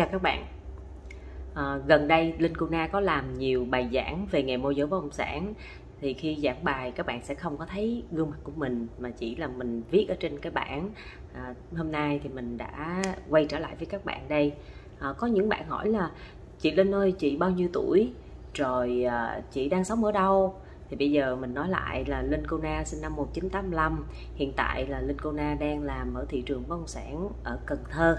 Chào các bạn. À, Gần đây Linh cuna có làm nhiều bài giảng về nghề môi giới bất động sản. Thì khi giảng bài các bạn sẽ không có thấy gương mặt của mình Mà chỉ là mình viết ở trên cái bảng. À, Hôm nay thì mình đã quay trở lại với các bạn đây. À, Có những bạn hỏi là Chị Linh ơi chị bao nhiêu tuổi? Rồi à, chị đang sống ở đâu? Thì bây giờ mình nói lại là Linh Cô Na sinh năm 1985 hiện tại là Linh Cô Na đang làm ở thị trường bất động sản ở Cần Thơ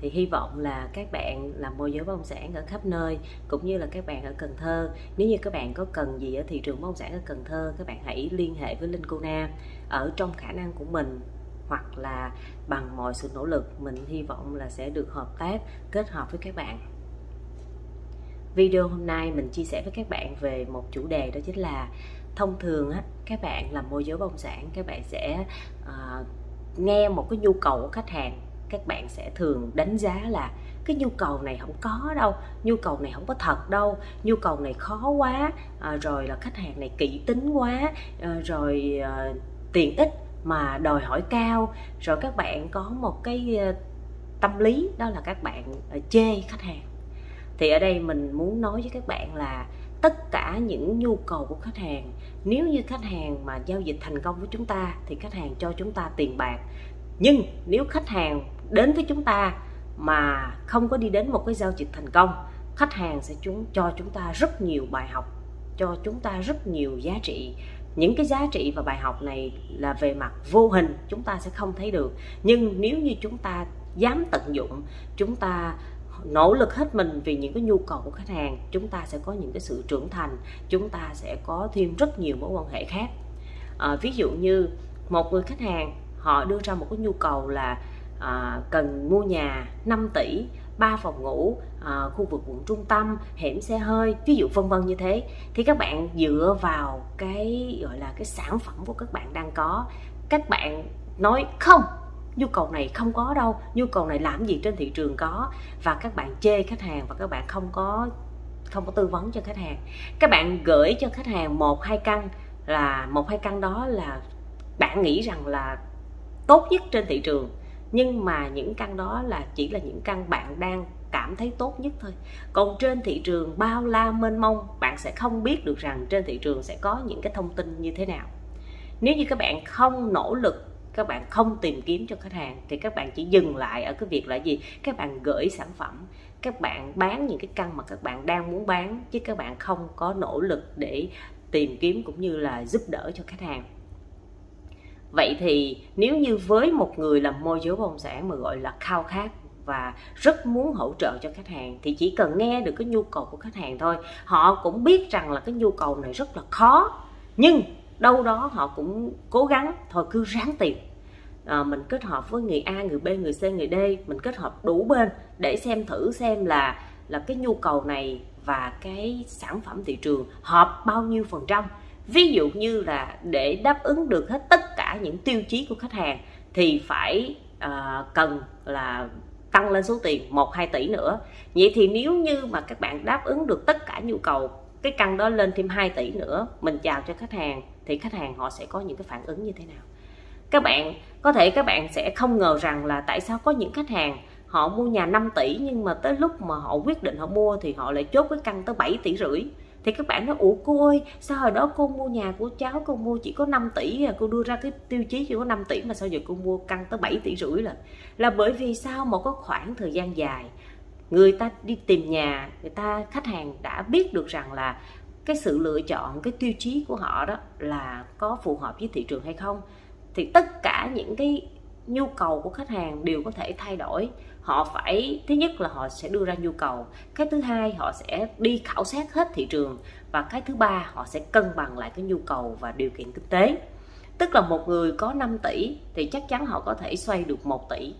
thì hy vọng là các bạn làm môi giới bất động sản ở khắp nơi cũng như là các bạn ở Cần Thơ. Nếu như các bạn có cần gì ở thị trường bất động sản ở Cần Thơ các bạn hãy liên hệ với Linh Cô Na ở trong khả năng của mình hoặc là bằng mọi sự nỗ lực mình hy vọng là sẽ được hợp tác kết hợp với các bạn. Video hôm nay mình chia sẻ với các bạn về một chủ đề đó chính là thông thường á các bạn làm môi giới bất động sản các bạn sẽ uh, nghe một cái nhu cầu của khách hàng các bạn sẽ thường đánh giá là cái nhu cầu này không có đâu nhu cầu này không có thật đâu nhu cầu này khó quá à, rồi là khách hàng này kỹ tính quá à, rồi à, ích mà đòi hỏi cao. Rồi các bạn có một cái à, tâm lý đó là các bạn à, chê khách hàng. Thì ở đây mình muốn nói với các bạn là tất cả những nhu cầu của khách hàng nếu như khách hàng mà giao dịch thành công với chúng ta thì khách hàng cho chúng ta tiền bạc. Nhưng nếu khách hàng đến với chúng ta mà không có đi đến một cái giao dịch thành công khách hàng sẽ chúng cho chúng ta rất nhiều bài học cho chúng ta rất nhiều giá trị. Những cái giá trị và bài học này là về mặt vô hình chúng ta sẽ không thấy được. Nhưng nếu như chúng ta dám tận dụng chúng ta nỗ lực hết mình vì những cái nhu cầu của khách hàng chúng ta sẽ có những cái sự trưởng thành chúng ta sẽ có thêm rất nhiều mối quan hệ khác. À, ví dụ như một người khách hàng họ đưa ra một cái nhu cầu là à, cần mua nhà 5 tỷ 3 phòng ngủ à, khu vực quận trung tâm hẻm xe hơi ví dụ vân vân như thế. Thì các bạn dựa vào cái gọi là cái sản phẩm của các bạn đang có. Các bạn nói không nhu cầu này không có đâu nhu cầu này làm gì trên thị trường có. Và các bạn chê khách hàng và các bạn không có không có tư vấn cho khách hàng. Các bạn gửi cho khách hàng một hai căn là một hai căn đó là bạn nghĩ rằng là tốt nhất trên thị trường nhưng mà những căn đó là chỉ là những căn bạn đang cảm thấy tốt nhất thôi. Còn trên thị trường bao la mênh mông, bạn sẽ không biết được rằng trên thị trường sẽ có những cái thông tin như thế nào. Nếu như các bạn không nỗ lực, các bạn không tìm kiếm cho khách hàng, thì các bạn chỉ dừng lại ở cái việc là gì? Các bạn gửi sản phẩm, các bạn bán những cái căn mà các bạn đang muốn bán, chứ các bạn không có nỗ lực để tìm kiếm cũng như là giúp đỡ cho khách hàng vậy thì nếu như với một người làm môi giới bất động sản mà gọi là khao khát và rất muốn hỗ trợ cho khách hàng thì chỉ cần nghe được cái nhu cầu của khách hàng thôi. Họ cũng biết rằng là cái nhu cầu này rất là khó nhưng đâu đó họ cũng cố gắng thôi cứ ráng tìm. À, mình kết hợp với người A người B người C người D mình kết hợp đủ bên để xem thử xem là là cái nhu cầu này và cái sản phẩm thị trường hợp bao nhiêu phần trăm ví dụ như là để đáp ứng được hết tất cả những tiêu chí của khách hàng thì phải uh, cần là tăng lên số tiền 1 2 tỷ nữa. Vậy thì nếu như mà các bạn đáp ứng được tất cả nhu cầu cái căn đó lên thêm 2 tỷ nữa, mình chào cho khách hàng thì khách hàng họ sẽ có những cái phản ứng như thế nào? Các bạn có thể các bạn sẽ không ngờ rằng là tại sao có những khách hàng họ mua nhà 5 tỷ nhưng mà tới lúc mà họ quyết định họ mua thì họ lại chốt cái căn tới 7 tỷ rưỡi thì các bạn nói, ủa cô ơi, sao hồi đó cô mua nhà của cháu, cô mua chỉ có 5 tỷ à? Cô đưa ra cái tiêu chí chỉ có 5 tỷ mà sao giờ cô mua căn tới 7 tỷ rưỡi là là bởi vì sao một cái khoảng thời gian dài, người ta đi tìm nhà, người ta, khách hàng đã biết được rằng là cái sự lựa chọn, cái tiêu chí của họ đó là có phù hợp với thị trường hay không. Thì tất cả những cái nhu cầu của khách hàng đều có thể thay đổi họ phải, thứ nhất là họ sẽ đưa ra nhu cầu, cái thứ hai họ sẽ đi khảo sát hết thị trường, và cái thứ ba họ sẽ cân bằng lại cái nhu cầu và điều kiện kinh tế. Tức là một người có 5 tỷ thì chắc chắn họ có thể xoay được 1 tỷ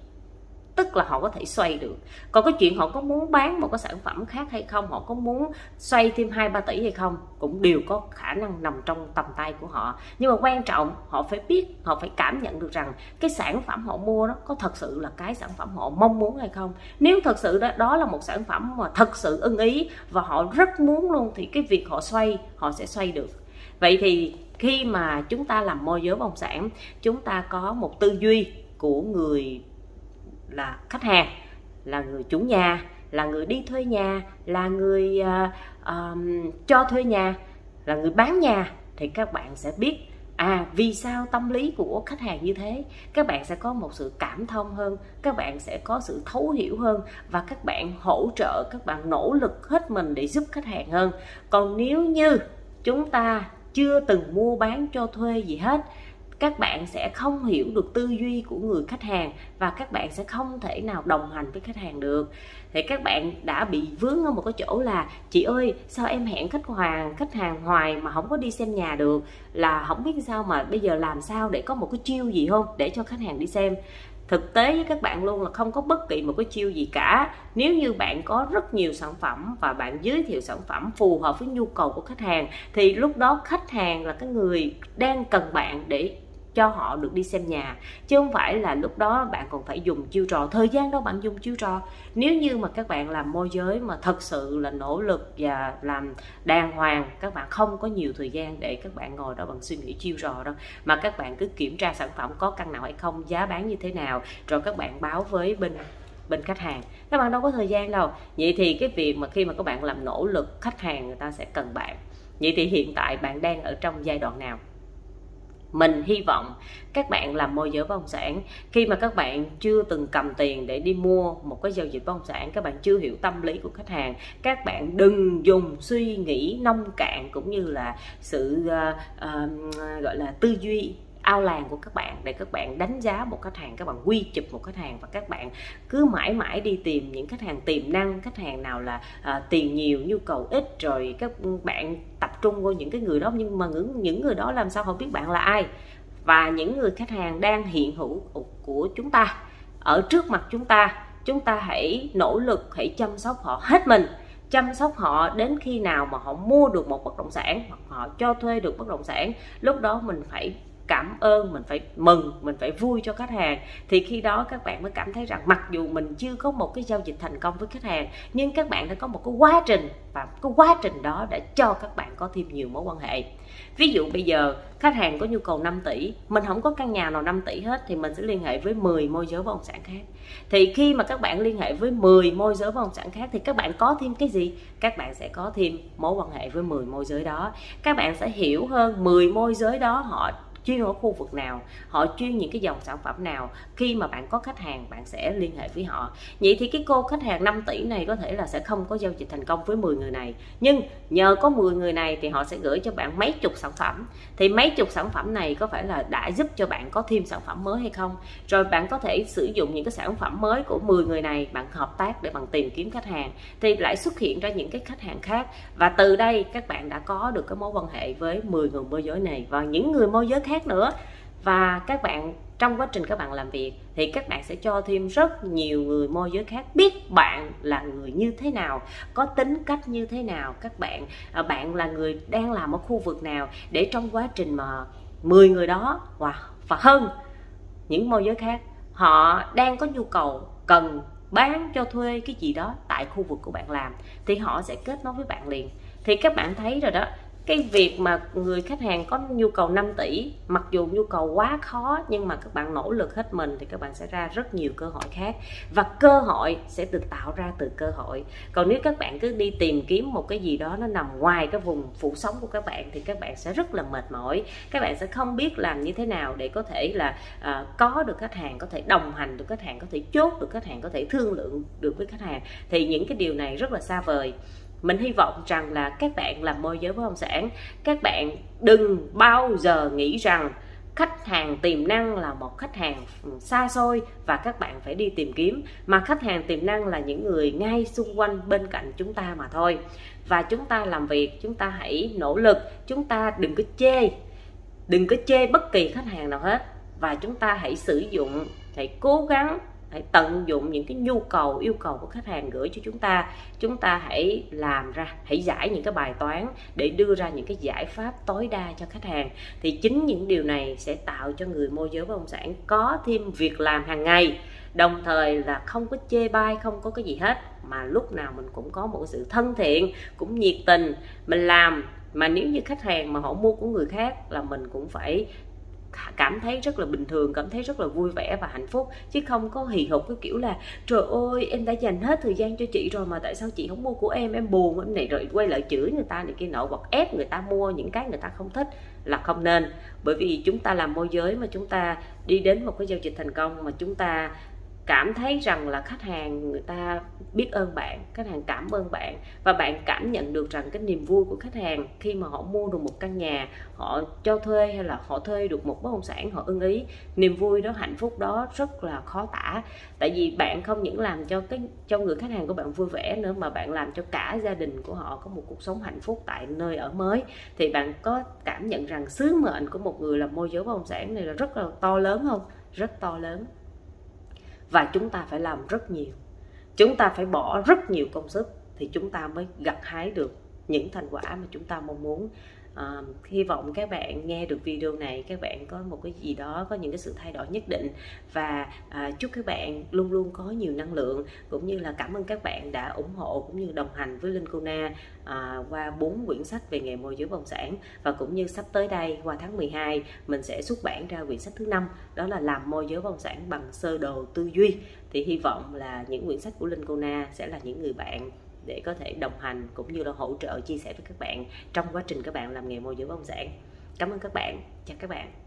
tức là họ có thể xoay được. Còn cái chuyện họ có muốn bán một cái sản phẩm khác hay không họ có muốn xoay thêm hai ba tỷ hay không cũng đều có khả năng nằm trong tầm tay của họ. Nhưng mà quan trọng họ phải biết họ phải cảm nhận được rằng cái sản phẩm họ mua đó có thật sự là cái sản phẩm họ mong muốn hay không. Nếu thật sự đó, đó là một sản phẩm mà thật sự ưng ý và họ rất muốn luôn thì cái việc họ xoay họ sẽ xoay được. Vậy thì khi mà chúng ta làm môi giới bất động sản chúng ta có một tư duy của người là khách hàng là người chủ nhà là người đi thuê nhà là người uh, um, cho thuê nhà là người bán nhà thì các bạn sẽ biết à vì sao tâm lý của khách hàng như thế. Các bạn sẽ có một sự cảm thông hơn các bạn sẽ có sự thấu hiểu hơn và các bạn hỗ trợ các bạn nỗ lực hết mình để giúp khách hàng hơn. Còn nếu như chúng ta chưa từng mua bán cho thuê gì hết các bạn sẽ không hiểu được tư duy của người khách hàng và các bạn sẽ không thể nào đồng hành với khách hàng được. Thì các bạn đã bị vướng ở một cái chỗ là, chị ơi, sao em hẹn khách hàng khách hàng hoài mà không có đi xem nhà được? Là không biết sao mà bây giờ làm sao để có một cái chiêu gì không? Để cho khách hàng đi xem. Thực tế với các bạn luôn là không có bất kỳ một cái chiêu gì cả. Nếu như bạn có rất nhiều sản phẩm và bạn giới thiệu sản phẩm phù hợp với nhu cầu của khách hàng, thì lúc đó khách hàng là cái người đang cần bạn để cho họ được đi xem nhà. Chứ không phải là lúc đó bạn còn phải dùng chiêu trò, thời gian đâu bạn dùng chiêu trò. Nếu như mà các bạn làm môi giới mà thật sự là nỗ lực và làm đàng hoàng, các bạn không có nhiều thời gian để các bạn ngồi đó bằng suy nghĩ chiêu trò đâu. Mà các bạn cứ kiểm tra sản phẩm có căn nào hay không, giá bán như thế nào, rồi các bạn báo với bên bên khách hàng. Các bạn đâu có thời gian đâu. Vậy thì cái việc mà khi mà các bạn làm nỗ lực, khách hàng người ta sẽ cần bạn. Vậy thì hiện tại bạn đang ở trong giai đoạn nào? Mình hy vọng các bạn làm môi giới bất động sản. Khi mà các bạn chưa từng cầm tiền để đi mua một cái giao dịch bất động sản các bạn chưa hiểu tâm lý của khách hàng các bạn đừng dùng suy nghĩ nông cạn cũng như là sự uh, uh, gọi là tư duy ao làng của các bạn để các bạn đánh giá một khách hàng các bạn quy chụp một khách hàng và các bạn cứ mãi mãi đi tìm những khách hàng tiềm năng khách hàng nào là à, tiền nhiều nhu cầu ít rồi các bạn tập trung vô những cái người đó. Nhưng mà những những người đó làm sao họ biết bạn là ai? Và những người khách hàng đang hiện hữu của chúng ta ở trước mặt chúng ta chúng ta hãy nỗ lực hãy chăm sóc họ hết mình. Chăm sóc họ đến khi nào mà họ mua được một bất động sản hoặc họ cho thuê được bất động sản lúc đó mình phải cảm ơn, mình phải mừng, mình phải vui cho khách hàng. Thì khi đó các bạn mới cảm thấy rằng mặc dù mình chưa có một cái giao dịch thành công với khách hàng, nhưng các bạn đã có một cái quá trình và cái quá trình đó đã cho các bạn có thêm nhiều mối quan hệ. Ví dụ bây giờ, khách hàng có nhu cầu 5 tỷ, mình không có căn nhà nào 5 tỷ hết thì mình sẽ liên hệ với 10 môi giới bất động sản khác. Thì khi mà các bạn liên hệ với 10 môi giới bất động sản khác thì các bạn có thêm cái gì? Các bạn sẽ có thêm mối quan hệ với 10 môi giới đó. Các bạn sẽ hiểu hơn 10 môi giới đó họ chuyên ở khu vực nào, họ chuyên những cái dòng sản phẩm nào. Khi mà bạn có khách hàng, bạn sẽ liên hệ với họ. Vậy thì cái cô khách hàng 5 tỷ này có thể là sẽ không có giao dịch thành công với 10 người này. Nhưng nhờ có 10 người này thì họ sẽ gửi cho bạn mấy chục sản phẩm. Thì mấy chục sản phẩm này có phải là đã giúp cho bạn có thêm sản phẩm mới hay không? Rồi bạn có thể sử dụng những cái sản phẩm mới của 10 người này, bạn hợp tác để bạn tìm kiếm khách hàng, thì lại xuất hiện ra những cái khách hàng khác. Và từ đây các bạn đã có được cái mối quan hệ với 10 người môi giới này. Và những người môi giới khác khác nữa. Và các bạn, trong quá trình các bạn làm việc, thì các bạn sẽ cho thêm rất nhiều người môi giới khác biết bạn là người như thế nào, có tính cách như thế nào. Các bạn à, bạn là người đang làm ở khu vực nào để trong quá trình mà 10 người đó và và hơn những môi giới khác, họ đang có nhu cầu cần bán cho thuê cái gì đó tại khu vực của bạn làm, thì họ sẽ kết nối với bạn liền. Thì các bạn thấy rồi đó cái việc mà người khách hàng có nhu cầu 5 tỷ mặc dù nhu cầu quá khó nhưng mà các bạn nỗ lực hết mình thì các bạn sẽ ra rất nhiều cơ hội khác. Và cơ hội sẽ được tạo ra từ cơ hội. Còn nếu các bạn cứ đi tìm kiếm một cái gì đó nó nằm ngoài cái vùng phủ sống của các bạn thì các bạn sẽ rất là mệt mỏi. Các bạn sẽ không biết làm như thế nào để có thể là uh, có được khách hàng có thể đồng hành được khách hàng có thể chốt được khách hàng có thể thương lượng được với khách hàng. Thì những cái điều này rất là xa vời mình hy vọng rằng là các bạn làm môi giới bất động sản, các bạn đừng bao giờ nghĩ rằng khách hàng tiềm năng là một khách hàng xa xôi và các bạn phải đi tìm kiếm, mà khách hàng tiềm năng là những người ngay xung quanh bên cạnh chúng ta mà thôi. Và chúng ta làm việc, chúng ta hãy nỗ lực, chúng ta đừng có chê, đừng có chê bất kỳ khách hàng nào hết. Và chúng ta hãy sử dụng, hãy cố gắng hãy tận dụng những cái nhu cầu, yêu cầu của khách hàng gửi cho chúng ta. Chúng ta hãy làm ra, hãy giải những cái bài toán để đưa ra những cái giải pháp tối đa cho khách hàng. Thì chính những điều này sẽ tạo cho người môi giới bất động sản có thêm việc làm hàng ngày. Đồng thời là không có chê bai, không có cái gì hết, mà lúc nào mình cũng có một sự thân thiện, cũng nhiệt tình. Mình làm, mà nếu như khách hàng mà họ mua của người khác là mình cũng phải cảm thấy rất là bình thường, cảm thấy rất là vui vẻ và hạnh phúc, chứ không có hì hục, cái kiểu là, trời ơi, em đã dành hết thời gian cho chị rồi mà tại sao chị không mua của em? Em buồn, em này rồi quay lại chửi người ta này kia nọ, hoặc ép người ta mua những cái người ta không thích. Là không nên. Bởi vì chúng ta làm môi giới mà chúng ta đi đến một cái giao dịch thành công, mà chúng ta cảm thấy rằng là khách hàng người ta biết ơn bạn, khách hàng cảm ơn bạn và bạn cảm nhận được rằng cái niềm vui của khách hàng khi mà họ mua được một căn nhà, họ cho thuê hay là họ thuê được một bất động sản, họ ưng ý, niềm vui đó, hạnh phúc đó rất là khó tả. Tại vì bạn không những làm cho cái, cho người khách hàng của bạn vui vẻ nữa mà bạn làm cho cả gia đình của họ có một cuộc sống hạnh phúc tại nơi ở mới. Thì bạn có cảm nhận rằng sứ mệnh của một người làm môi giới bất động sản này là rất là to lớn không? Rất to lớn và chúng ta phải làm rất nhiều. Chúng ta phải bỏ rất nhiều công sức thì chúng ta mới gặt hái được những thành quả mà chúng ta mong muốn à, hy vọng các bạn nghe được video này các bạn có một cái gì đó có những cái sự thay đổi nhất định. Và à, chúc các bạn luôn luôn có nhiều năng lượng cũng như là cảm ơn các bạn đã ủng hộ cũng như đồng hành với Linh Kuna à, qua bốn quyển sách về nghề môi giới bất động sản. Và cũng như sắp tới đây qua tháng 12 mình sẽ xuất bản ra quyển sách thứ năm đó là làm môi giới bất động sản bằng sơ đồ tư duy. Thì hy vọng là những quyển sách của Linh Kuna sẽ là những người bạn để có thể đồng hành cũng như là hỗ trợ, chia sẻ với các bạn trong quá trình các bạn làm nghề môi giới bất động sản. Cảm ơn các bạn. Chào các bạn.